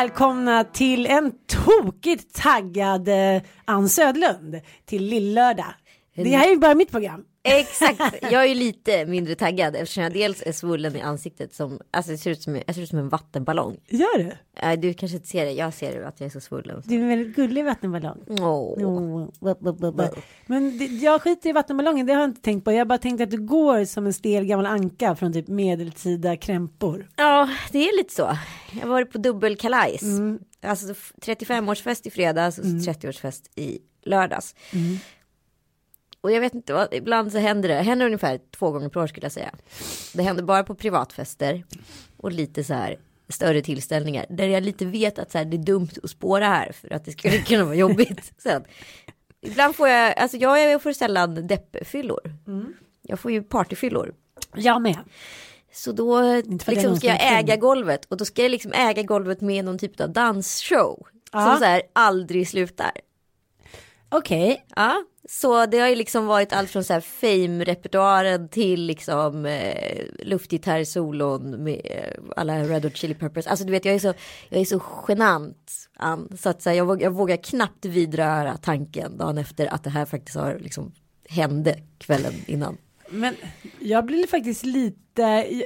Välkomna till en tokigt taggad eh, Ann Södlund till Lillördag. Det här är ju bara mitt program. Exakt, jag är ju lite mindre taggad eftersom jag dels är svullen i ansiktet som, alltså det ser ut som, jag ser ut som en vattenballong. Gör du? Nej, du kanske inte ser det, jag ser att jag är så svullen. Du är en väldigt gullig vattenballong. Oh, bup. Men det, jag skiter i vattenballongen, det har jag inte tänkt på. Jag har bara tänkt att du går som en stel gammal anka från typ medeltida krämpor. Ja, det är lite så. Jag har varit på dubbelkalajs. Alltså 35-årsfest i fredags och 30-årsfest i lördags. Och jag vet inte, vad, ibland så händer det, händer ungefär två gånger per år skulle jag säga. Det händer bara på privatfester och lite så här större tillställningar där jag lite vet att så här, det är dumt att spåra här för att det skulle kunna vara jobbigt. Sen. Ibland får jag, alltså jag, jag får sällan deppfyllor. Jag får ju partyfyllor. Jag med. Så då liksom ska jag äga golvet och då ska jag liksom äga golvet med någon typ av dansshow. Ja. Som så här aldrig slutar. Okej, Ja, så det har ju liksom varit allt från så här fame-repertoaren till liksom eh, luftgitarrsolon med eh, alla Red Hot Chili Peppers. Alltså du vet jag är så, jag är så genant Ann, så att så här, jag, vågar, jag vågar knappt vidröra tanken dagen efter att det här faktiskt har liksom hände kvällen innan. men jag blir faktiskt lite,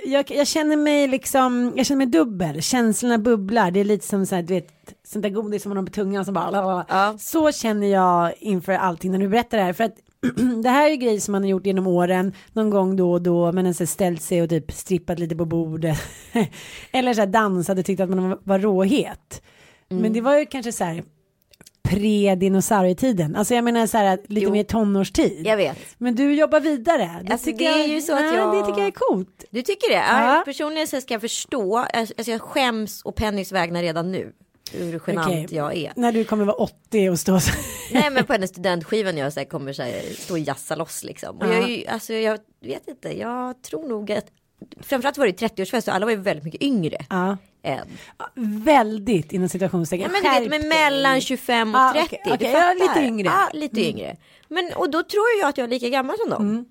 jag, jag, känner mig liksom, jag känner mig dubbel, känslorna bubblar, det är lite som så här, du vet, sånt där godis som man har på tungan som bara, lalala. Ja. så känner jag inför allting när du berättar det här, för att det här är ju grejer som man har gjort genom åren, någon gång då och då, men ens ställt sig och typ strippat lite på bordet. Eller så här dansat och tyckt att man var, var råhet. Mm. Men det var ju kanske så här pre-dinosaurietiden, alltså jag menar så här lite Jo. mer tonårstid. Jag vet. Men du jobbar vidare. Det, Alltså, tycker det är jag, ju så att jag- det tycker jag är coolt. Du tycker det? Ja. Ja. Personligen så ska jag förstå, alltså jag skäms och Pennys vägnar redan nu. Hur genant Okej. jag är. När du kommer vara 80 och stå så. Nej men på hennes studentskivan jag så här, kommer så här, stå och jassa loss liksom. Och jag, är ju, alltså, jag vet inte, jag tror nog att framförallt var det 30-årsfest och alla var ju väldigt mycket yngre ja. Än. Väldigt inom situationstecken. Ja, men vet dig. mellan 25 och Ah, 30. okej, du okej, ja, fattar. lite yngre. Ja, lite yngre. Men och då tror jag att jag är lika gammal som dem.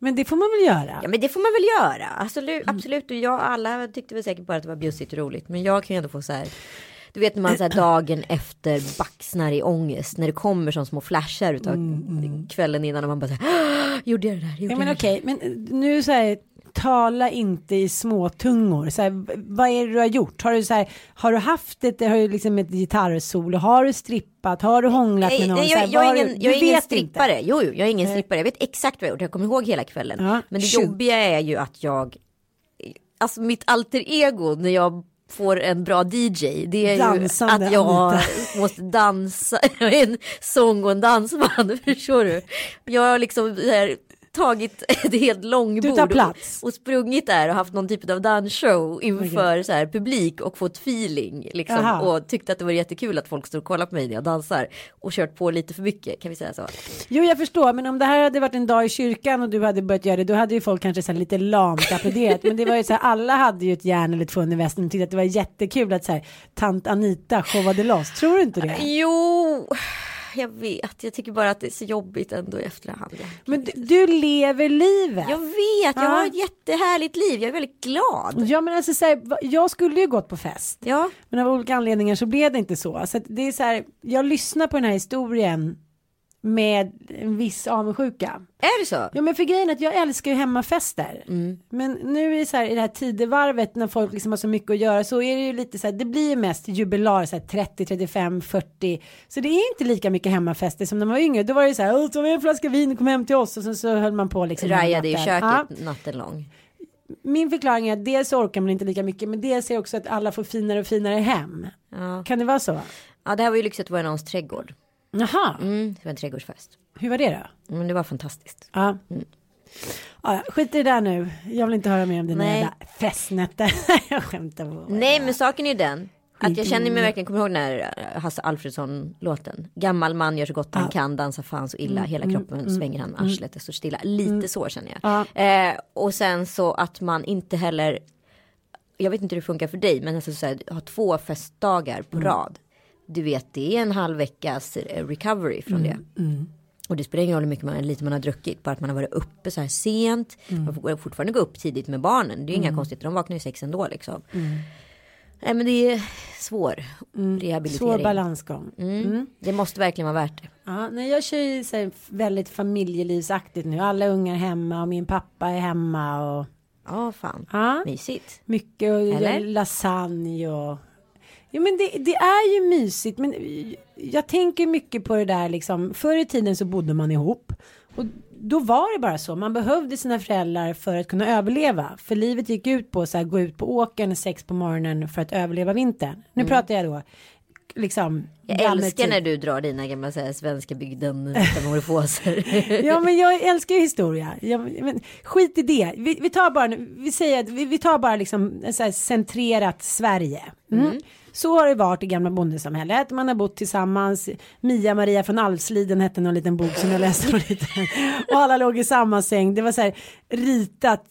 Men det får man väl göra. Ja men det får man väl göra. Absolut, absolut. Och jag alla tyckte väl säkert bara att det var bjussigt och roligt. Men jag kan ju ändå få så här. Du vet när man så här dagen efter baxnar i ångest. När det kommer som små flashar utav kvällen innan. Och man bara så här. "Åh, Gjorde jag det där? Gjorde Ja, jag men okej, men nu så här, tala inte i småtungor. Så här, vad är det du har gjort? Har du, så här, har du haft ett, har du liksom ett gitarrsolo? Har du strippat? Har du hånglat med någon? nej, Så här, jag, jag är ingen, jag är ingen strippare. inte. Jo, jo, jag är ingen strippare. Jag vet exakt vad jag gjort. Jag kommer ihåg hela kvällen. Ja, Men det shoot. jobbiga är ju att jag, alltså mitt alter ego när jag får en bra DJ. Det är ju Dansande att jag Anita. måste dansa. Jag är en sång och en dansman, förstår du? Jag har liksom här, tagit ett helt långbord. Och, och sprungit där och haft någon typ av dansshow inför så här, publik och fått feeling liksom, och tyckte att det var jättekul att folk står och kollar på mig när jag dansar och kört på lite för mycket kan vi säga så. Jo, jag förstår, men om det här hade varit en dag i kyrkan och du hade börjat göra det, då hade ju folk kanske så lite lamt applåderat. men det var ju så här, alla hade ju ett järn eller två under västen och tyckte att det var jättekul att så här, tant Anita showade loss. Tror du inte det? Jo, jag vet, jag tycker bara att det är så jobbigt ändå i efterhand. Men du, du lever livet. Jag vet, jag Ja. har ett jättehärligt liv, jag är väldigt glad. Ja men alltså så här, jag skulle ju gått på fest. Ja, Men av olika anledningar så blev det inte så. Så det är så här, jag lyssnar på den här historien med en viss avundsjuka. är det så? Ja men för grejen är att jag älskar ju hemmafester. Men nu är det så här i det här tidevarvet när folk liksom har så mycket att göra så är det ju lite så här, det blir ju mest jubilar så här 30, 35, 40. Så det är inte lika mycket hemmafester som när man var yngre. Då var det ju så här, "Åh, ta med en flaska vin och kom hem till oss och sen så höll man på liksom. Rajade i köket Ja. natten lång. Min förklaring är att dels orkar man inte lika mycket men dels är det också att alla får finare och finare hem. Ja. Kan det vara så? ja, det här var ju lyxigt att vara i någons trädgård. Jaha, Mm, det var en trädgårdsfest. hur var det då? Men det var fantastiskt. Ja. Ja, skit i det där nu. Jag vill inte höra mer om dina Nej. jävla festnätter. jag skämtar på. Nej, men saken är ju den. Att jag känner mig Mm. verkligen, kommer ihåg den här eh, Hasse Alfredson låten. Gammal man gör så gott han kan, dansar fan så illa, Mm, hela kroppen svänger han, arslet är så stilla. Lite så känner jag. Ja. Eh, och sen så att man inte heller, jag vet inte hur det funkar för dig, men alltså så här, ha två festdagar på Mm. rad. Du vet, det är en halv veckas eh, recovery från Mm, det. Och det spelar ingen roll hur mycket man, lite man har druckit, bara att man har varit uppe så här sent. Mm. Man får fortfarande gå upp tidigt med barnen, det är inga konstigheter, de vaknar ju sex ändå liksom. Nej men det är svår rehabilitering. Svår balansgång. Mm. Det måste verkligen vara värt det. Ja, nej, jag kör ju så väldigt familjelivsaktigt nu. Alla ungar hemma och min pappa är hemma och Ja fan, ja, mysigt. mycket och lasagne och Ja men det, det är ju mysigt men jag tänker mycket på det där liksom förr i tiden så bodde man ihop och då var det bara så man behövde sina föräldrar för att kunna överleva för livet gick ut på så här gå ut på åkern sex på morgonen för att överleva vintern nu pratar jag då liksom Mm. Jag älskar tid. när du drar dina gamla så här, svenska bygden metamorfoser. Ja men jag älskar ju historia. Jag, men, skit i det. Vi, vi tar bara, vi säger att vi, vi tar bara liksom så här centrerat Sverige. Mm. Så har det varit i gamla bondesamhället. Man har bott tillsammans. Mia Maria från Alvsliden hette någon liten bok som jag läste. någon Och alla låg i samma säng. Det var så här ritat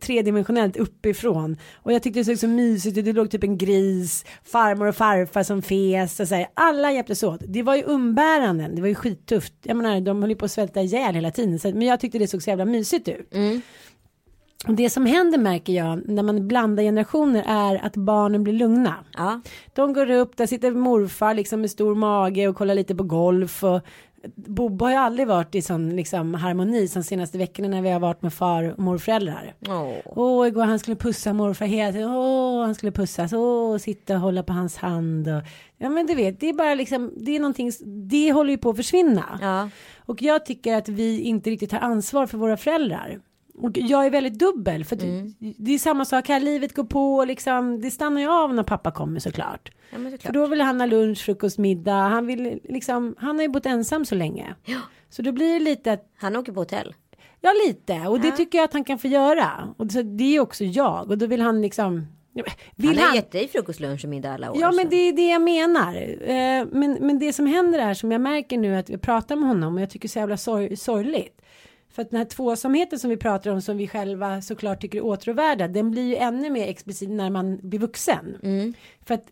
tredimensionellt uppifrån. Och jag tyckte det såg så mysigt ut. Det låg typ en gris, farmor och farfar som fes. Och så här. Alla hjälptes åt. Det var ju umbäranden. Det var ju skittufft. Jag menar, de höll ju på att svälta ihjäl hela tiden. Så, men jag tyckte det såg så jävla mysigt ut. Mm. Och det som händer märker jag när man blandar generationer är att barnen blir lugna. ja. De går upp, där sitter morfar liksom med stor mage och kollar lite på golf och Bobo har ju aldrig varit i sån liksom harmoni som senaste veckorna när vi har varit med far och morföräldrar. Åh. Åh, igår han skulle pussa morfar hela tiden. Åh, han skulle pussas. Åh, sitta och hålla på hans hand. Och, ja, men du vet, det är bara liksom, det är någonting, det håller ju på att försvinna. Ja. Och jag tycker att vi inte riktigt tar ansvar för våra föräldrar. Och jag är väldigt dubbel för att det är samma sak här, livet går på och liksom, det stannar ju av när pappa kommer såklart. ja, men För såklart. då vill han ha lunch, frukost, middag, han vill liksom, han har ju bott ensam så länge. Så då blir det lite att Han åker på hotell. Ja lite och det tycker jag att han kan få göra. Och så, det är också jag och då vill han liksom. Vill han han? har gett dig frukost, lunch och middag alla år. Ja men det är det jag menar. Eh, men, men det som händer är som jag märker nu att vi pratar med honom och jag tycker så jävla sorg, sorgligt. För att den här tvåsamheten som vi pratar om som vi själva såklart tycker är åtråvärda den blir ju ännu mer explicit när man blir vuxen. För att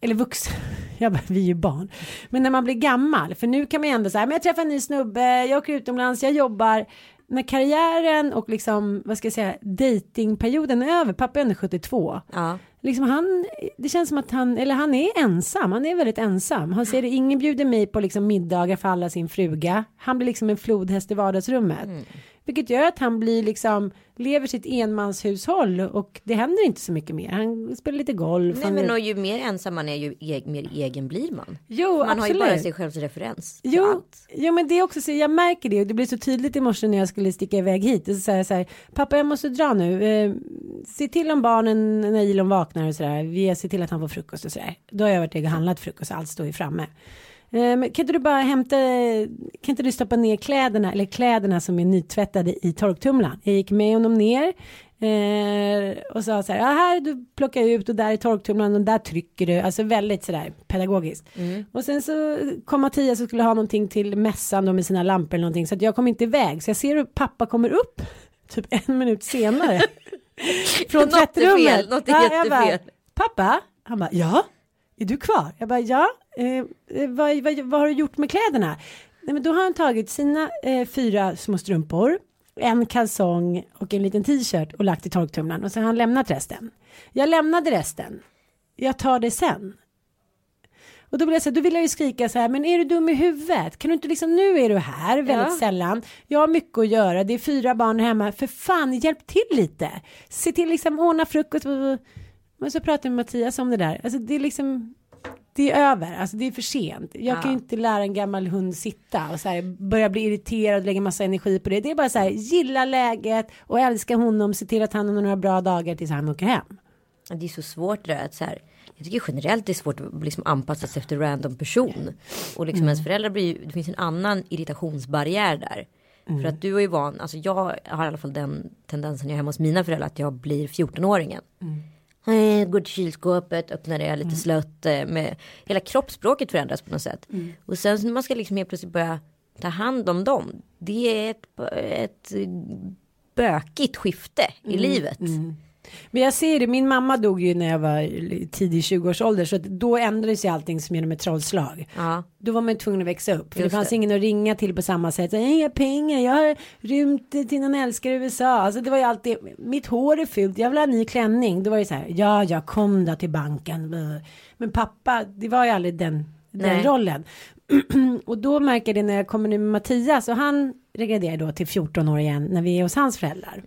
eller vuxen, jag bara, vi är ju barn. Men när man blir gammal, för nu kan man ju ändå säga, men jag träffar en ny snubbe, jag åker utomlands, jag jobbar. När karriären och liksom, vad ska jag säga, datingperioden är över, pappa är ändå 72. Ja. Liksom han, det känns som att han, eller han är ensam, han är väldigt ensam. Han säger ingen bjuder mig på liksom middagar för alla sin fruga. Han blir liksom en flodhäst i vardagsrummet. Mm. Vilket gör att han blir liksom, lever sitt enmanshushåll och det händer inte så mycket mer. Han spelar lite golf. Nej men är- och ju mer ensam man är ju e- mer egen blir man. Jo, man har ju absolut. bara sig själv som referens. Jo, allt. jo, men det är också så, jag märker det och det blir så tydligt i morse när jag skulle sticka iväg hit. Och så säger jag så här, pappa jag måste dra nu. Eh, se till om barnen när Ilon vaknar och sådär. Vi ser till att han får frukost och sådär. Då har jag varit och handlat frukost, allt står ju framme. Eh, men kan inte du bara hämta, kan inte du stoppa ner kläderna, eller kläderna som är nytvättade i torktumlaren? Jag gick med honom ner eh, och sa så här, ja, här du plockar ut och där i torktumlaren och där trycker du, alltså väldigt sådär pedagogiskt. Och sen så kom Mattias och skulle ha någonting till mässan då med sina lampor eller någonting så att jag kom inte iväg så jag ser hur pappa kommer upp typ en minut senare. från Något är tvättrummet. fel, något är bara, jättefel. Pappa, han bara ja, är du kvar? Jag bara ja, eh, vad, vad, vad har du gjort med kläderna? Nej, men då har han tagit sina eh, fyra små strumpor, en kalsong och en liten t-shirt och lagt i torktumlaren och så har han lämnat resten. Jag lämnade resten. Jag tar det sen. Och då vill jag säga, då vill jag ju skrika så här, men är du dum i huvudet? Kan du inte liksom, nu är du här väldigt Ja. sällan. Jag har mycket att göra, det är fyra barn hemma. För fan, hjälp till lite. Se till liksom, ordna frukost. Men så pratar jag med Mattias om det där. Alltså det är liksom, det är över, alltså det är för sent. Jag Ja. kan ju inte lära en gammal hund sitta och så här, börja bli irriterad och lägga massa energi på det. Det är bara så här, gilla läget och älska honom, se till att han har några bra dagar tills han åker hem. Det är så svårt det där att så här. Jag tycker generellt det är svårt att liksom anpassa sig efter random person. Och liksom ens föräldrar blir ju, det finns en annan irritationsbarriär där. För att du är ju van, alltså jag har i alla fall den tendensen jag är hemma hos mina föräldrar att jag blir 14-åringen. Eh, Går till kylskåpet, öppnar det lite slött. eh, Med, hela kroppsspråket förändras på något sätt. Och sen när man ska liksom helt plötsligt börja ta hand om dem. Det är ett, ett bökigt skifte i livet. Men jag ser det, min mamma dog ju när jag var tidig 20-årsålder så då ändrades ju allting som genom ett trollslag. Ja. Då var man ju tvungen att växa upp. För Just det fanns det. ingen att ringa till på samma sätt. Jag har inga pengar, jag har rymt till någon älskare i USA. Alltså det var ju alltid, mitt hår är fult, jag vill ha en ny klänning. Då var det så här, ja jag kom då till banken. Men pappa, det var ju aldrig den, den Nej. rollen. och då märker jag det när jag kommer nu med Mattias och han regraderar då till 14 år igen när vi är hos hans föräldrar.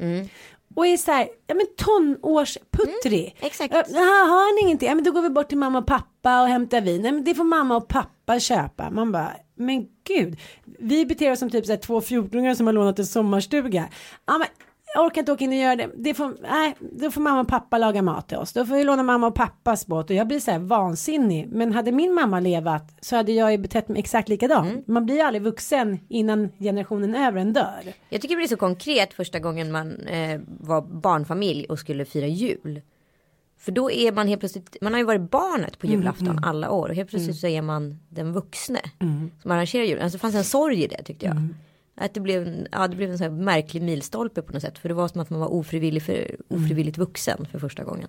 Och är så här, ja men tonårsputtrig. exakt. Ja, har ni ingenting? Ja men då går vi bort till mamma och pappa och hämtar vin. Nej men det får mamma och pappa köpa. Man bara, men gud. Vi beter oss som typ så här två 14-åringar som har lånat en sommarstuga. Ja men jag orkar inte åka in och göra det. det får, nej, då får mamma och pappa laga mat till oss. Då får vi låna mamma och pappas båt och jag blir så här vansinnig. Men hade min mamma levat så hade jag ju betett mig exakt likadant. Man blir ju aldrig vuxen innan generationen över en dör. Jag tycker det blir så konkret första gången man eh, var barnfamilj och skulle fira jul. För då är man helt plötsligt, man har ju varit barnet på julafton alla år och helt plötsligt så är man den vuxne som arrangerar julen. Alltså det fanns en sorg i det tyckte jag. Att det blev, en- ja, det blev en sån märklig milstolpe på något sätt. För det var som att man var ofrivillig för, ofrivilligt vuxen för första gången.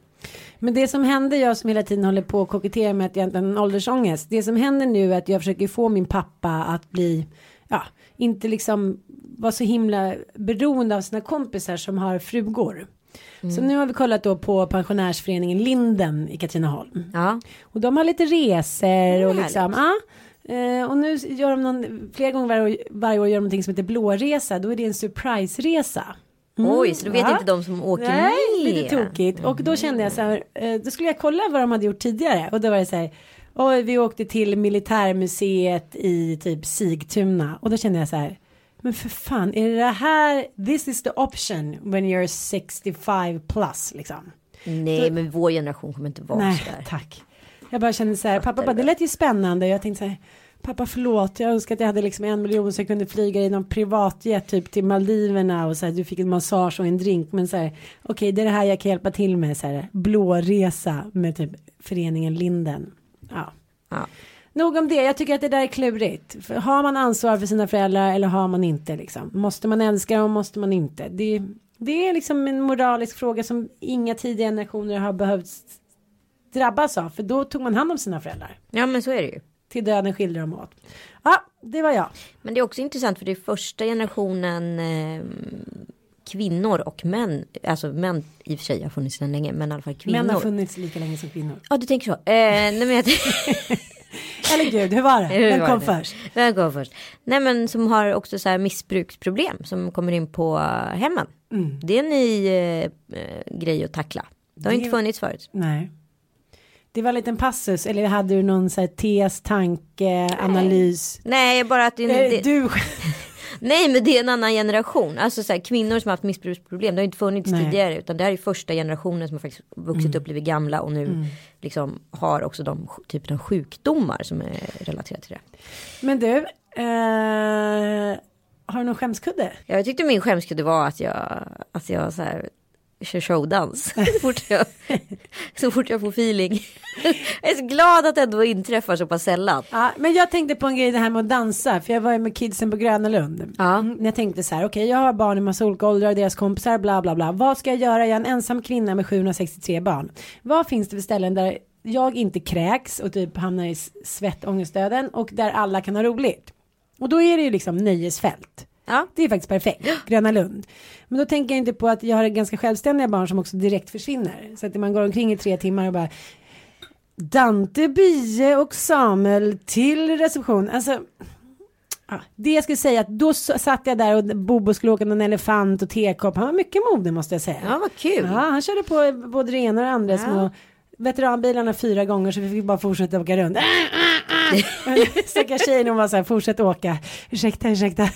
Men det som händer, jag som hela tiden håller på och koketterar med att egentligen en åldersångest. Det som händer nu är att jag försöker få min pappa att bli, ja, inte liksom vara så himla beroende av sina kompisar som har frugor. Så nu har vi kollat då på pensionärsföreningen Linden i Katrineholm. Ja, Och de har lite resor och liksom, ja. Eh, och nu gör de någon, flera gånger varje år, varje år gör de någonting som heter blåresa. Då är det en surprise-resa. oj, så då vet ja. inte de som åker Nej, med. lite tokigt. Och då kände jag så här, eh, då skulle jag kolla vad de hade gjort tidigare. Och då var det så här, oj, vi åkte till militärmuseet i typ Sigtuna. Och då kände jag så här, men för fan, är det det här, this is the option when you're 65 plus liksom. Nej, men vår generation kommer inte vara Nej, sådär. tack. Jag bara kände så här, pappa bara, det lät ju spännande. Jag tänkte så här, pappa förlåt, jag önskar att jag hade liksom en miljon så jag kunde flyga i någon privatjet typ till Maldiverna och så här, du fick en massage och en drink. Men så här, okej, det är det här jag kan hjälpa till med, så här, blåresa med typ föreningen Linden. Ja. Ja. Nog om det, jag tycker att det där är klurigt. För har man ansvar för sina föräldrar eller har man inte liksom? Måste man älska dem, måste man inte? Det, det är liksom en moralisk fråga som inga tidiga generationer har behövt drabbas av. För då tog man hand om sina föräldrar. ja, men så är det ju. Till döden skilde dem åt. Ja, det var jag. Men det är också intressant för det är första generationen eh, kvinnor och män. Alltså män i och för sig har funnits sedan länge men i alla fall kvinnor. Män har funnits lika länge som kvinnor. Ja du tänker så. Eh, nej, men jag Eller gud, hur var det? Hur Vem var kom det? först? Vem kom först? Nej men som har också så här missbruksproblem som kommer in på eh, hemmen. Det är en ny eh, eh, grej att tackla. Det har Det- inte funnits förut. Nej. Det var en liten passus, eller hade du någon så här tes, tanke, analys? Nej bara att det, Eh, det, Du, Nej men det är en annan generation. Alltså så här, kvinnor som har haft missbruksproblem. Det har inte funnits Nej. tidigare. Utan det här är första generationen som har faktiskt vuxit upp, blivit gamla och nu liksom har också de typen av sjukdomar som är relaterade till det. men du, eh, har du någon skämskudde? Ja, Jag tyckte min skämskudde var att jag, att jag så här kör showdans. så, fort jag, så fort jag får feeling. jag är så glad att det ändå inträffar så pass sällan. Ja, men jag tänkte på en grej det här med att dansa, för jag var ju med kidsen på Gröna Lund. Ja. Mm, jag tänkte så här, okej jag har barn i massa olika åldrar, deras kompisar, bla bla bla. Vad ska jag göra? Jag är en ensam kvinna med 763 barn. Vad finns det för ställen där jag inte kräks och typ hamnar i svettångestdöden och där alla kan ha roligt. Och då är det ju liksom nöjesfält. Ja. Det är faktiskt perfekt. Gröna Lund. Men då tänker jag inte på att jag har ganska självständiga barn som också direkt försvinner. Så att man går omkring i tre timmar och bara Dante, Bie och Samuel till reception. Alltså Ja, det jag skulle säga att då satt jag där och Bobo skulle åka någon elefant och tekopp. Han var mycket modig måste jag säga. Ja, vad kul. Ja, han körde på både det ena och det andra små veteranbilarna fyra gånger så vi fick bara fortsätta åka runt. Stackars tjejen hon var så här, fortsätt åka. Ursäkta, ursäkta.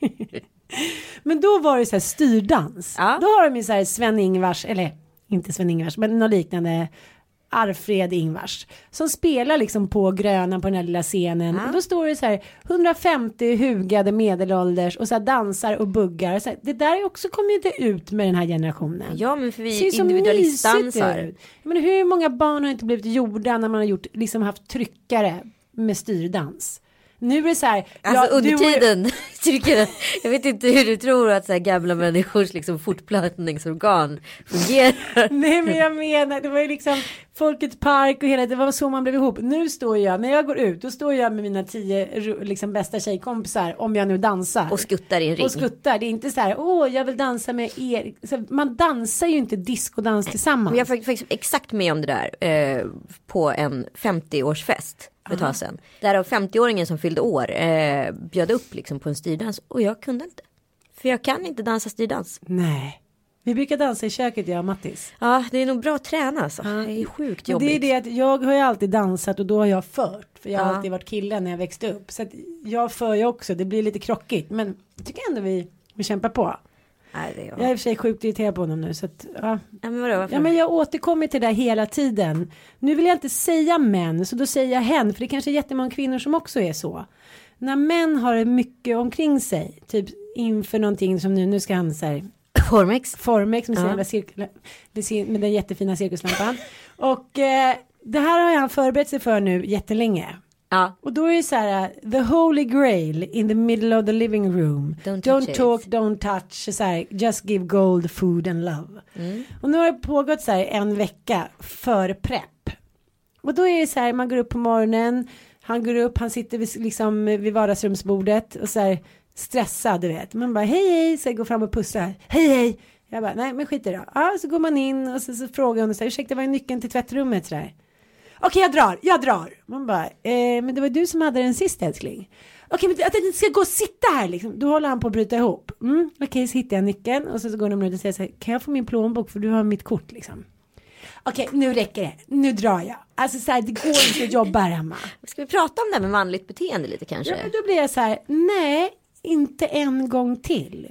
men då var det så här styrdans. Ja. Då har de ju så här Sven-Ingvars, eller inte Sven-Ingvars, men något liknande. Arfred Ingvars som spelar liksom på grönan på den här lilla scenen och då står det så här 150 hugade medelålders och så här dansar och buggar så här, det där är också kommer ju inte ut med den här generationen. Ja, men för vi individualistdansar. Men hur många barn har inte blivit gjorda när man har gjort liksom haft tryckare med styrdans? Nu är det så här. Alltså ja, under tiden, jag, jag vet inte hur du tror att så här gamla människors liksom fortplantningsorgan fungerar. Nej men jag menar det var ju liksom Folkets park och hela det var så man blev ihop. Nu står jag när jag går ut då står jag med mina tio liksom bästa tjejkompisar om jag nu dansar. Och skuttar i en ring. Och skuttar. Det är inte så här åh jag vill dansa med er. Så man dansar ju inte diskodans tillsammans. Jag var faktiskt exakt med om det där eh, på en 50-årsfest för ett tag sedan. Därav 50-åringen som fyllde år eh, bjöd upp liksom på en styrdans och jag kunde inte. För jag kan inte dansa styrdans. Nej. Vi brukar dansa i köket jag och Mattis. Ja, det är nog bra att träna alltså. Det är sjukt Men jobbigt. det är det att jag har ju alltid dansat och då har jag fört. För jag har Ja. alltid varit killen när jag växte upp. Så att jag för ju också. Det blir lite krockigt. Men jag tycker ändå vi, vi kämpar på. Nej, det Jag är i och för sig sjukt irriterad på honom nu. Så att, ja. Ja, men vadå, ja men jag återkommer till det där hela tiden. Nu vill jag inte säga män. Så då säger jag hen. För det kanske är jättemånga kvinnor som också är så. När män har mycket omkring sig. Typ inför någonting som nu. Nu ska han så här Formex. Formex med, sin Ja. cirkel, med, den jättefina cirkuslampan. och eh, det här har han förberett sig för nu jättelänge. Ja. Och då är det så här, uh, the holy grail in the middle of the living room. Don't it. talk, don't touch, så här, just give gold, food and love. Mm. Och nu har det pågått så här en vecka för prepp. Och då är det så här, man går upp på morgonen, han går upp, han sitter vid, liksom, vid vardagsrumsbordet och så här stressad, du vet. Man bara hej hej, så jag går fram och pussar, hej hej. Jag bara nej men skit i det. Ja, så går man in och så, så frågar hon och säger ursäkta vad är nyckeln till tvättrummet så där. Okej jag drar, jag drar. Man bara eh, men det var du som hade den sist älskling. Okej men att jag inte ska gå och sitta här liksom. Då håller han på att bryta ihop. Mm, Okej så hittar jag nyckeln och så, så går de ut och säger så här kan jag få min plånbok för du har mitt kort liksom. Okej nu räcker det, nu drar jag. Alltså så här det går inte att jobba här hemma. Ska vi prata om det här med manligt beteende lite kanske? Ja, men då blir jag så här, nej, inte en gång till.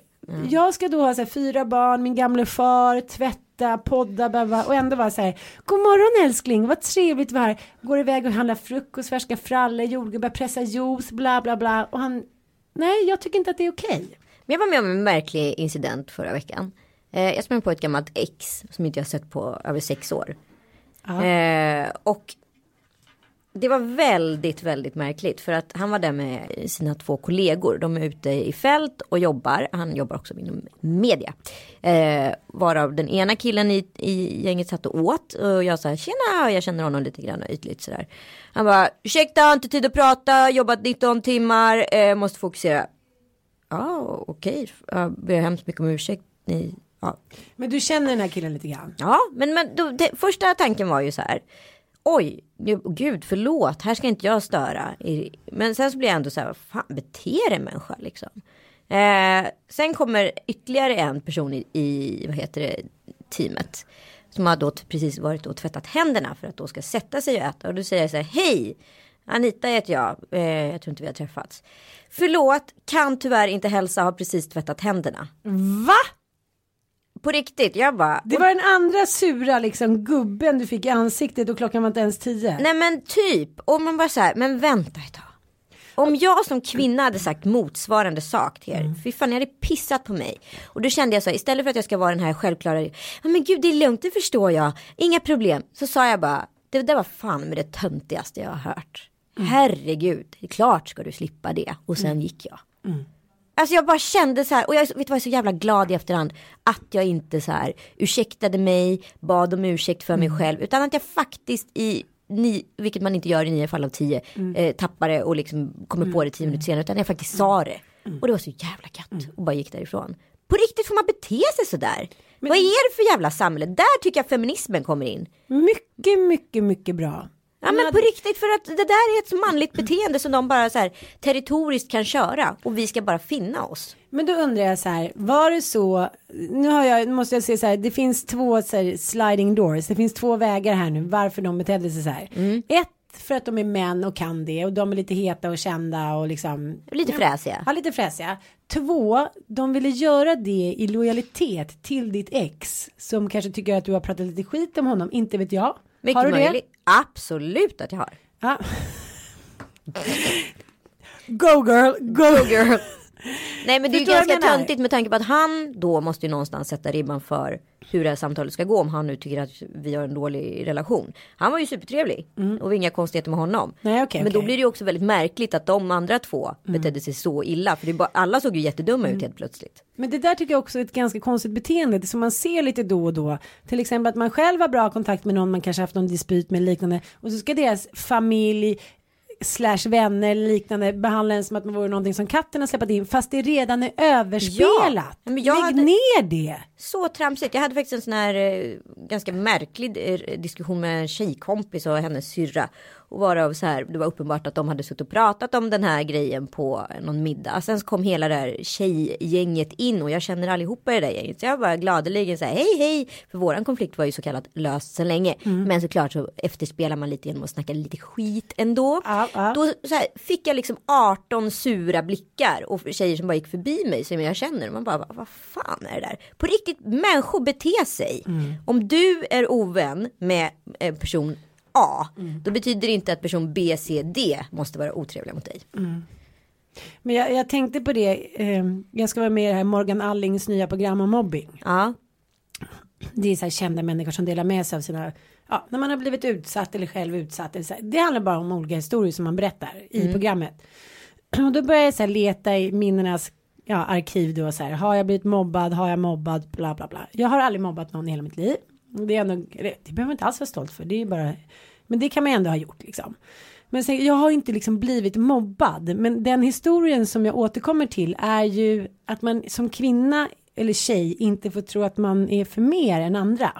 Jag ska då ha så här, fyra barn, min gamle far, tvätta, podda, baba, och ändå vara så här, god morgon älskling, vad trevligt vi har. Går iväg och handlar frukost, färska frallor, jordgubbar, pressa juice, bla bla bla. Och han, nej, jag tycker inte att det är okej. Men jag var med om en märklig incident förra veckan. Eh, jag sprang på ett gammalt ex som inte jag sett på över sex år. Eh, och det var väldigt, väldigt märkligt för att han var där med sina två kollegor. De är ute i fält och jobbar. Han jobbar också inom media. Eh, varav den ena killen i, i gänget satt och åt och jag sa tjena jag känner honom lite grann ytligt sådär. Han bara ursäkta, har inte tid att prata, jobbat 19 timmar, eh, måste fokusera. Ja, okej, jag ber hemskt mycket om ursäkt. Ni, ja, Men du känner den här killen lite grann. Ja, men, men då, det, första tanken var ju så här. Oj, nu, gud förlåt, här ska inte jag störa. Men sen så blir jag ändå så här, vad fan beter en människa liksom. Eh, sen kommer ytterligare en person i, i vad heter det, teamet. Som har då precis varit och tvättat händerna för att då ska sätta sig och äta. Och då säger jag så här, hej, Anita heter jag, eh, jag tror inte vi har träffats. Förlåt, kan tyvärr inte hälsa, har precis tvättat händerna. Va? På riktigt, jag bara, Det var den andra sura liksom gubben du fick i ansiktet och klockan var inte ens tio. Nej men typ, och man bara så här, men vänta ett tag. Om jag som kvinna hade sagt motsvarande sak till er, Mm. fy fan ni hade pissat på mig. Och då kände jag så istället för att jag ska vara den här självklara, ja men gud det är lugnt, det förstår jag, inga problem. Så sa jag bara, det där var fan med det töntigaste jag har hört. Mm. Herregud, klart ska du slippa det. Och sen gick jag. Alltså jag bara kände så här, och jag vet du vad jag är så jävla glad i efterhand. Att jag inte så här ursäktade mig, bad om ursäkt för mig själv. Utan att jag faktiskt i, ni, vilket man inte gör i nio fall av tio, eh, tappar det och liksom kommer på det tio minuter senare. Utan jag faktiskt sa det. Och det var så jävla gött. Och bara gick därifrån. På riktigt får man bete sig sådär. Vad är det för jävla samhälle? Där tycker jag feminismen kommer in. Mycket, mycket, mycket bra. Ja men på riktigt för att det där är ett manligt beteende som de bara så här territoriskt kan köra och vi ska bara finna oss. Men då undrar jag så här, var det så, nu har jag, måste jag säga så här, det finns två så här, sliding doors, det finns två vägar här nu, varför de betedde sig så här. Ett, för att de är män och kan det och de är lite heta och kända och liksom. Lite fräsiga. Ja, lite fräsiga. Två, de ville göra det i lojalitet till ditt ex som kanske tycker att du har pratat lite skit om honom, inte vet jag. Mycket har du det? möjligt. Absolut att jag har. Ja. Go girl, go girl. Nej men det är ju ganska töntigt med tanke på att han då måste ju någonstans sätta ribban för hur det här samtalet ska gå om han nu tycker att vi har en dålig relation. Han var ju supertrevlig och det var inga konstigheter med honom. Mm. Nej, okej, men då okej. blir det ju också väldigt märkligt att de andra två Mm. betedde sig så illa. För det bara, alla såg ju jättedumma ut helt plötsligt. Men det där tycker jag också är ett ganska konstigt beteende det som man ser lite då och då. Till exempel att man själv har bra kontakt med någon man kanske haft någon dispyt med liknande och så ska deras familj slash vänner eller liknande behandla en som att man vore någonting som katten har släppt in fast det redan är överspelat. Ja, men jag Lägg hade- ner det. Så tramsigt. Jag hade faktiskt en sån här eh, ganska märklig eh, diskussion med en tjejkompis och hennes syrra. Och varav så här, det var uppenbart att de hade suttit och pratat om den här grejen på någon middag. Sen så kom hela det här tjejgänget in och jag känner allihopa i det där gänget. Så jag var gladeligen så här, hej hej. För våran konflikt var ju så kallat löst sedan länge. Men såklart så efterspelar man lite genom att snacka lite skit ändå. Ja, ja. Då här, fick jag liksom 18 sura blickar och tjejer som bara gick förbi mig som jag känner. Och man bara, vad, fan är det där? På riktigt, människor beter sig. Om du är ovän med en person A, då betyder det inte att person B, C, D måste vara otrevliga mot dig. Men jag, jag tänkte på det, eh, jag ska vara med i det här Morgan Allings nya program om mobbing. Ja, det är så här kända människor som delar med sig av sina, ja, när man har blivit utsatt eller själv utsatt. Eller så här, det handlar bara om olika historier som man berättar i programmet. Och då börjar jag så här leta i minnenas ja, arkiv då så här, har jag blivit mobbad, har jag mobbat, bla bla bla. Jag har aldrig mobbat någon i hela mitt liv. Det är ändå, det behöver man inte alls vara stolt för, det är bara, men det kan man ändå ha gjort liksom. Men sen, jag har inte liksom blivit mobbad, men den historien som jag återkommer till är ju att man som kvinna eller tjej inte får tro att man är för mer än andra.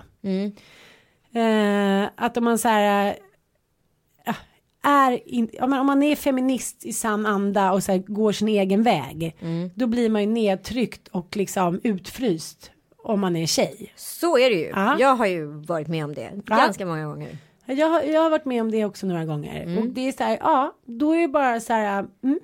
Eh, att om man så här eh, är in, om, man, om man är feminist i sann anda och så här, går sin egen väg då blir man ju nedtryckt och liksom utfryst om man är tjej. så är det ju. Ja. Jag har ju varit med om det Ja. ganska många gånger. Jag, har- jag har varit med om det också några gånger och det är så här, ja, då är det bara så här, mm,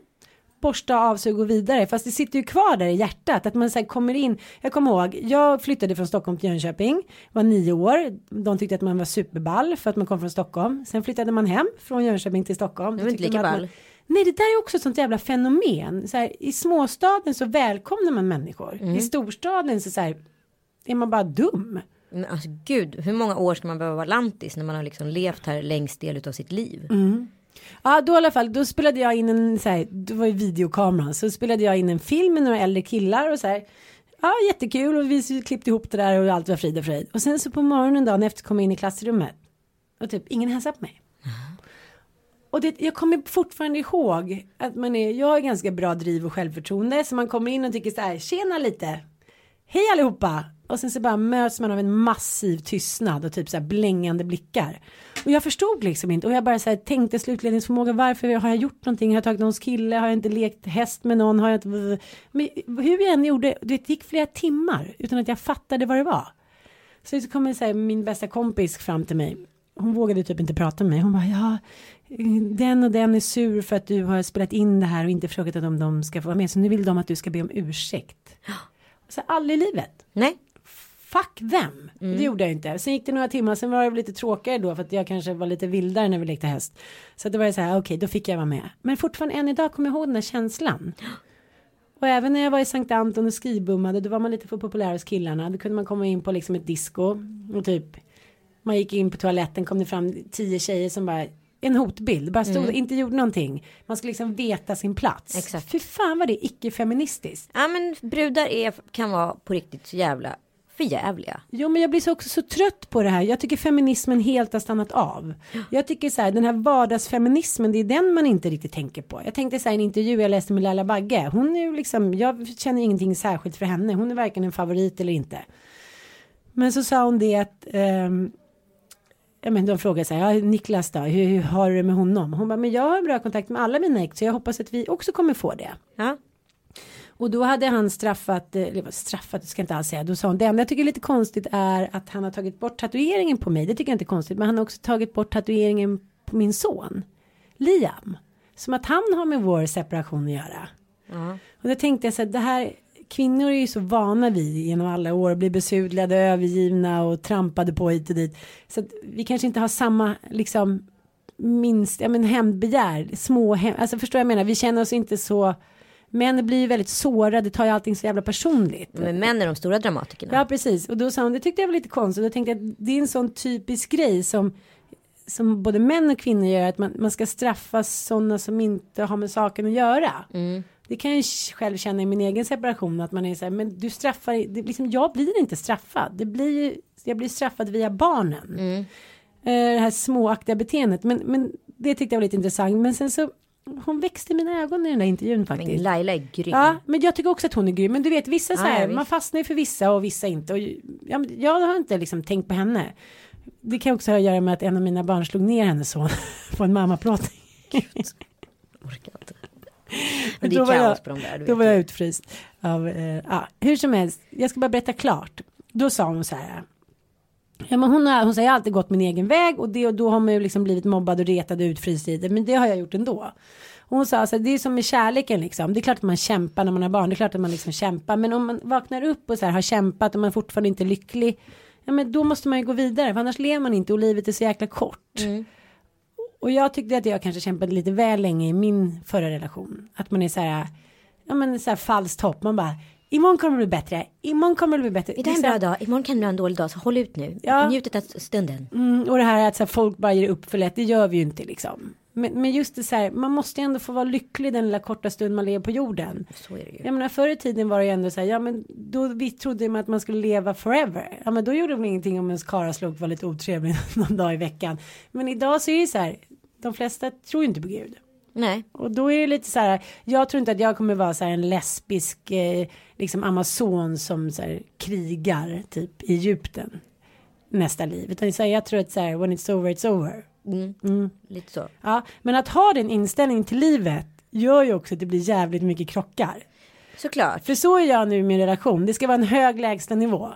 borsta av sig och gå vidare. Fast det sitter ju kvar där i hjärtat. Att man så här kommer in. Jag kommer ihåg, jag flyttade från Stockholm till Jönköping. Var nio år. De tyckte att man var superball för att man kom från Stockholm. Sen flyttade man hem från Jönköping till Stockholm. Det var inte lika ball. Man, nej, det där är också ett sånt jävla fenomen. Så här, I småstaden så välkomnar man människor. Mm. I storstaden så, så här, är man bara dum. Men alltså gud, hur många år ska man behöva vara lantis när man har liksom levt här längst del av sitt liv? Ja, då i alla fall, då spelade jag in en, så här, det var ju videokameran, så spelade jag in en film med några äldre killar och så här. Ja, jättekul och vi klippte ihop det där och allt var frid och fröjd. Och sen så på morgonen dagen efter kom jag in i klassrummet och typ ingen hälsade på mig. Och det, jag kommer fortfarande ihåg att man är, jag har ganska bra driv och självförtroende så man kommer in och tycker så här, tjena lite, hej allihopa. Och sen så bara möts man av en massiv tystnad och typ så här blängande blickar. Och jag förstod liksom inte och jag bara så här tänkte slutledningsförmåga varför har jag gjort någonting? Har jag tagit någons kille? Har jag inte lekt häst med någon? Har jag inte... Men hur jag än gjorde, det gick flera timmar utan att jag fattade vad det var. Så så kommer så här, min bästa kompis fram till mig. Hon vågade typ inte prata med mig. Hon bara, ja, den och den är sur för att du har spelat in det här och inte frågat om de ska få vara med. Så nu vill de att du ska be om ursäkt. Så aldrig i livet. Nej, Fuck them. Det gjorde jag inte. Sen gick det några timmar, sen var det lite tråkigare då för att jag kanske var lite vildare när vi lekte häst. Så det var så här, okej, då fick jag vara med. Men fortfarande än idag kommer jag ihåg den där känslan. Och även när jag var i Sankt Anton och skrivbummade, då var man lite för populär hos killarna. Då kunde man komma in på liksom ett disco och typ man gick in på toaletten kom det fram tio tjejer som bara en hotbild, bara stod Mm. och inte gjorde någonting. Man skulle liksom veta sin plats. Exakt. Fy fan vad det är icke-feministiskt. Ja men brudar är, kan vara på riktigt så jävla förjävliga. Jo men jag blir så också så trött på det här. Jag tycker feminismen helt har stannat av. Jag tycker så här den här vardagsfeminismen det är den man inte riktigt tänker på. Jag tänkte så här en intervju jag läste med Laila Bagge. Hon är ju liksom, jag känner ingenting särskilt för henne. Hon är varken en favorit eller inte. Men så sa hon det att ehm, Ja, men de frågade så här, ja, Niklas då, hur, hur har du det med honom? Hon bara, men jag har bra kontakt med alla mina ex så jag hoppas att vi också kommer få det. Ja. Och då hade han straffat, eh, eller straffat, det ska inte alls säga. Då sa hon, det enda jag tycker är lite konstigt är att han har tagit bort tatueringen på mig. Det tycker jag inte är konstigt. Men han har också tagit bort tatueringen på min son. Liam. Som att han har med vår separation att göra. Och då tänkte jag så här, det här, kvinnor är ju så vana vid genom alla år att bli besudlade, övergivna och trampade på hit och dit. Så att vi kanske inte har samma, liksom, minst, ja men hämndbegär, små hem, alltså förstår jag menar, vi känner oss inte så, män blir ju väldigt sårade, tar ju allting så jävla personligt. Men män är de stora dramatikerna. Ja precis och då sa hon det tyckte jag var lite konstigt. Då tänkte jag det är en sån typisk grej som som både män och kvinnor gör att man, man ska straffa sådana som inte har med saken att göra. Det kan jag själv känna i min egen separation att man är så här men du straffar det, liksom, jag blir inte straffad. Det blir jag blir straffad via barnen. Eh, det här småaktiga beteendet men, men det tyckte jag var lite intressant men sen så hon växte i mina ögon i den där intervjun faktiskt. Men Laila är grym. Ja, men jag tycker också att hon är grym. Men du vet, vissa så Ja, ja, här, visst. man fastnar ju för vissa och vissa inte. Och, ja, men jag har inte liksom tänkt på henne. Det kan också ha att göra med att en av mina barn slog ner hennes son på en mammaplåtning. Orkar inte. Men det Då är var kaos jag- på de där. Då var ju. jag utfryst. Av, eh, ja, hur som helst, jag ska bara berätta klart. Då sa hon så här. Ja, men hon, har, hon säger alltid gått min egen väg och, det, och då har man ju liksom blivit mobbad och retad och utfryst i det. Men det har jag gjort ändå. Och hon sa alltså, det är som med kärleken liksom. Det är klart att man kämpar när man har barn. Det är klart att man liksom kämpar. Men om man vaknar upp och så här har kämpat och man fortfarande inte är lycklig. Ja men då måste man ju gå vidare. För annars lever man inte och livet är så jäkla kort. Och jag tyckte att jag kanske kämpade lite väl länge i min förra relation. Att man är så här, ja men så här falskt hopp. Man bara, imorgon kommer det bli bättre, imorgon kommer det bli bättre. Idag är en Det bra dag, imorgon kan du ha en dålig dag, så håll ut nu. Ja. Njut av stunden. Mm, och det här att så här, folk bara ger upp för lätt, det gör vi ju inte liksom. Men, men just det så här, man måste ju ändå få vara lycklig den lilla korta stund man lever på jorden. Så är det ju. Jag menar förr i tiden var det ju ändå så här, ja men då vi trodde man att man skulle leva forever. Ja men då gjorde det väl ingenting om ens karaslok var lite otrevlig någon dag i veckan. Men idag så är det så här, de flesta tror ju inte på Gud. Nej. Och då är det lite så här, jag tror inte att jag kommer vara så här en lesbisk eh, liksom amazon som så här krigar typ i Egypten nästa liv. Utan så här, jag tror att så här, when it's over it's over. Lite så. Ja, men att ha den inställningen till livet gör ju också att det blir jävligt mycket krockar. Såklart. För så är jag nu i min relation. Det ska vara en hög lägstanivå.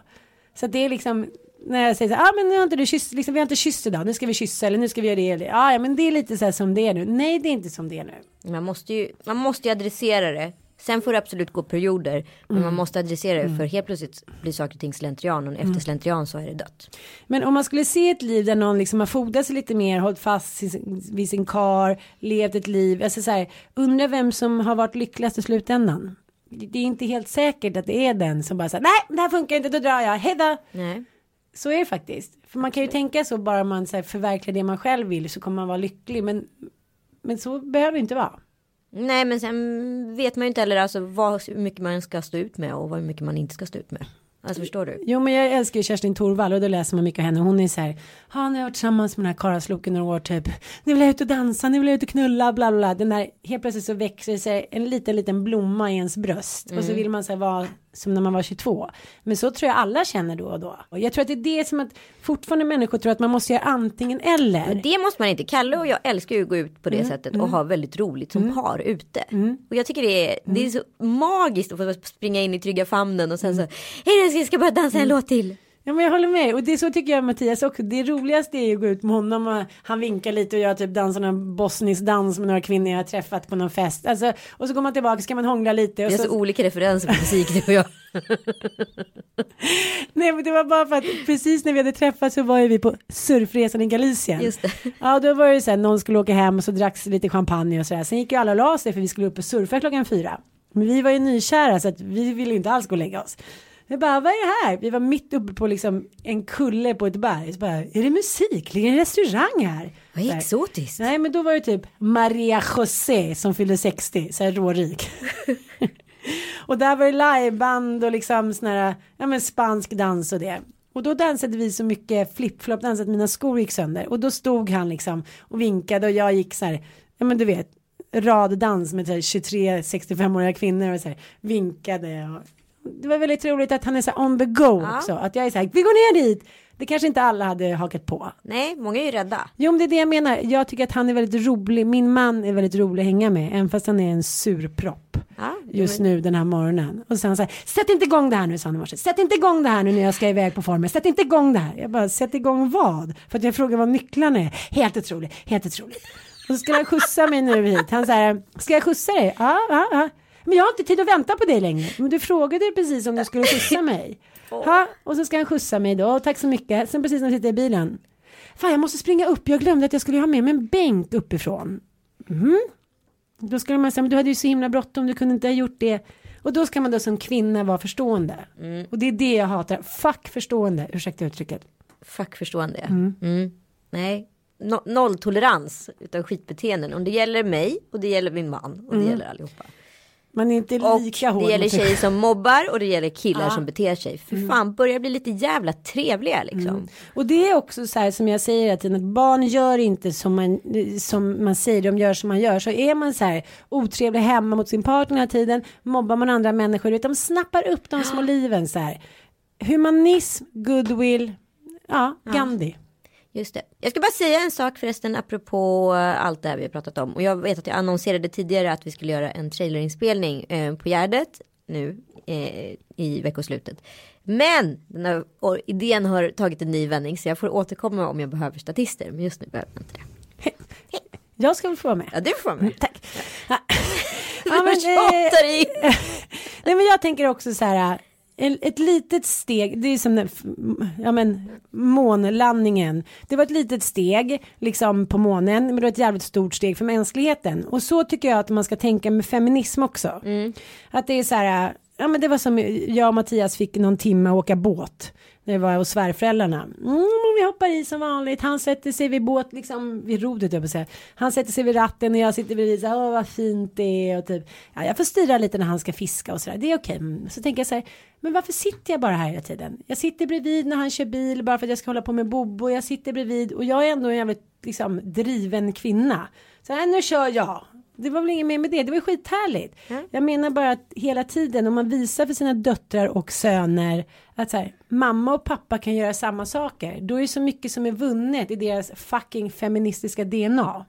Så det är liksom när jag säger så här, ah, men nu har inte du kysst, liksom, vi har inte kysst idag, nu ska vi kyssa eller nu ska vi göra det eller ah, ja, men det är lite så här som det är nu. Nej, det är inte som det är nu. Man måste ju, man måste ju adressera det. Sen får det absolut gå perioder. Men man måste adressera det för helt plötsligt blir saker och ting slentrian. Och efter slentrian så är det dött. Men om man skulle se ett liv där någon liksom har fodat sig lite mer, hållit fast vid sin kar, levt ett liv, alltså så här, undrar vem som har varit lyckligast i slutändan. Det det är inte helt säkert att det är den som bara säger nej, det här funkar inte, då drar jag, hejdå. Nej. Så är det faktiskt. För man kan ju tänka så bara man så här, förverkligar det man själv vill så kommer man vara lycklig. Men, men så behöver det inte vara. Nej men sen vet man ju inte heller alltså vad, hur mycket man ska stå ut med och hur mycket man inte ska stå ut med. Alltså förstår du? Jo men jag älskar ju Kerstin Thorvall och då läser man mycket av henne. Hon är så här, ja nu har jag varit tillsammans med den här karlsloken några år typ. Nu vill jag ut och dansa, nu vill jag ut och knulla, bla bla bla. Den där, helt plötsligt så växer sig en liten liten blomma i ens bröst. Och så vill man så här vara som när man var 22. Men så tror jag alla känner då och då. Och jag tror att det är det som att fortfarande människor tror att man måste göra antingen eller. Men det måste man inte. Kalle och jag älskar ju att gå ut på det sättet och ha väldigt roligt som par ute. Och jag tycker det är, det är så magiskt att få springa in i trygga famnen och sen så, hej älskling jag ska bara dansa en låt till. Ja men jag håller med och det är så tycker jag Mattias också. Det roligaste är ju att gå ut med honom och han vinkar lite och jag typ dansar någon bosnisk dans med några kvinnor jag har träffat på någon fest. Alltså, och så går man tillbaka så kan man hångla lite. Och Vi har så, så olika referenser på musik du och jag. nej men det var bara för att precis när vi hade träffats så var ju vi på surfresan i Galicien. Just det. Ja då var det så här någon skulle åka hem och så dracks lite champagne och sådär. Sen gick ju alla och la sig för vi skulle upp och surfa klockan fyra. Men vi var ju nykära så att vi ville ju inte alls gå och lägga oss. Jag bara, vad är det här? Vi var mitt uppe på liksom en kulle på ett berg. Så bara, är det musik? Ligger en restaurang här? Vad här. exotiskt. Nej men då var det typ Maria José som fyllde 60, så här rårik. och där var det liveband och liksom sån här, ja men spansk dans och det. Och då dansade vi så mycket flip-flop dans att mina skor gick sönder. Och då stod han liksom och vinkade och jag gick så här, ja men du vet, raddans med så här 23-65-åriga kvinnor och så här vinkade. Och det var väldigt roligt att han är så här on the go Ja. också. Att jag är så här, vi går ner dit. Det kanske inte alla hade hakat på. Nej, många är ju rädda. Jo, men det är det jag menar. Jag tycker att han är väldigt rolig. Min man är väldigt rolig att hänga med, även fast han är en surpropp Ja, just nu den här morgonen. Och sen så här, sätt inte igång det här nu, sa han i morse. Sätt inte igång det här nu när jag ska iväg på formen. Sätt inte igång det här. Jag bara, sätt igång vad? För att jag frågar vad nycklarna är. Helt otroligt, helt otroligt. Och så ska han skjutsa mig nu hit. Han säger, ska jag skjutsa dig? Ja, ja, ja. Men jag har inte tid att vänta på dig längre. Men du frågade precis om du skulle skjutsa mig. Ja, och så ska han skjutsa mig då. Tack så mycket. Sen precis när jag sitter i bilen. Fan, jag måste springa upp. Jag glömde att jag skulle ha med mig en bänk uppifrån. Mhm. Då skulle man säga, men du hade ju så himla bråttom, du kunde inte ha gjort det. Och då ska man då som kvinna vara förstående. Och det är det jag hatar. Fuck förstående, ursäkta uttrycket. Fuck förstående. Mm. Nej, no nolltolerans utav skitbeteenden. Och det gäller mig och det gäller min man och det gäller allihopa. Man är inte Och lika hård det gäller tjejer som mobbar och det gäller killar Ja. som beter sig. För fan, börjar bli lite jävla trevliga liksom. Och det är också så här som jag säger att barn gör inte som man, som man säger, de gör som man gör. Så är man så här otrevlig hemma mot sin partner hela tiden, mobbar man andra människor, vet, de snappar upp de små liven så här. Humanism, goodwill, ja, Gandhi. Just det. Jag ska bara säga en sak förresten apropå eh, allt det här vi har pratat om. Och jag vet att jag annonserade tidigare att vi skulle göra en trailerinspelning eh, på Gärdet nu eh, i veckoslutet. Men den här idén har tagit en ny vändning så jag får återkomma om jag behöver statister. Men just nu behöver jag inte det. Jag ska väl få vara med. Ja, du får vara med. Tack. Ja. Ja, men, eh. Nej men jag tänker också så här. Ett litet steg, det är som den, ja men månlandningen. Det var ett litet steg liksom på månen, men det var ett jävligt stort steg för mänskligheten. Och så tycker jag att man ska tänka med feminism också. Att det är så här, ja men det var som jag och Mattias fick någon timme att åka båt. När vi var hos svärföräldrarna. Mm, vi hoppar i som vanligt. Han sätter sig vid båt, liksom vid rodret jag på säga. Han sätter sig vid ratten och jag sitter bredvid så här, åh vad fint det är och typ. Ja, jag får styra lite när han ska fiska och sådär. Det är okej. Okay. Så tänker jag så här, men varför sitter jag bara här hela tiden? Jag sitter bredvid när han kör bil bara för att jag ska hålla på med Bobo. Jag sitter bredvid och jag är ändå en jävligt liksom driven kvinna. Så här, nu kör jag. Det var väl inget mer med det, det var skithärligt. Jag menar bara att hela tiden om man visar för sina döttrar och söner att så här, mamma och pappa kan göra samma saker. Då är det så mycket som är vunnet i deras fucking feministiska DNA.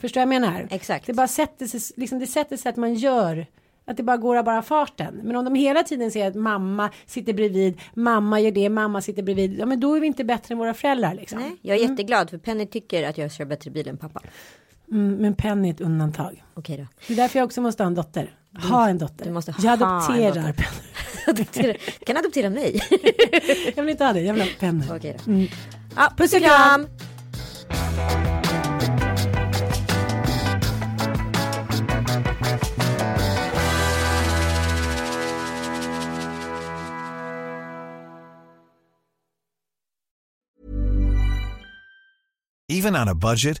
Förstår jag vad jag menar? Exakt. Det bara sätter sig, liksom det sätter sig att man gör att det bara går av bara farten. Men om de hela tiden säger att mamma sitter bredvid, mamma gör det, mamma sitter bredvid. Ja men då är vi inte bättre än våra föräldrar liksom. Nej, jag är jätteglad för Penny tycker att jag kör bättre bil än pappa. Mm, men Penny är ett undantag. Okej då. Det är därför jag också måste ha en dotter. Ha en dotter. du måste jag ha en adopterar dotter. Penny. Adoptera- kan adoptera mig. Jag vill inte ha det, jag vill ha Penny. Okej då. Ja, puss och kram. Even on a budget,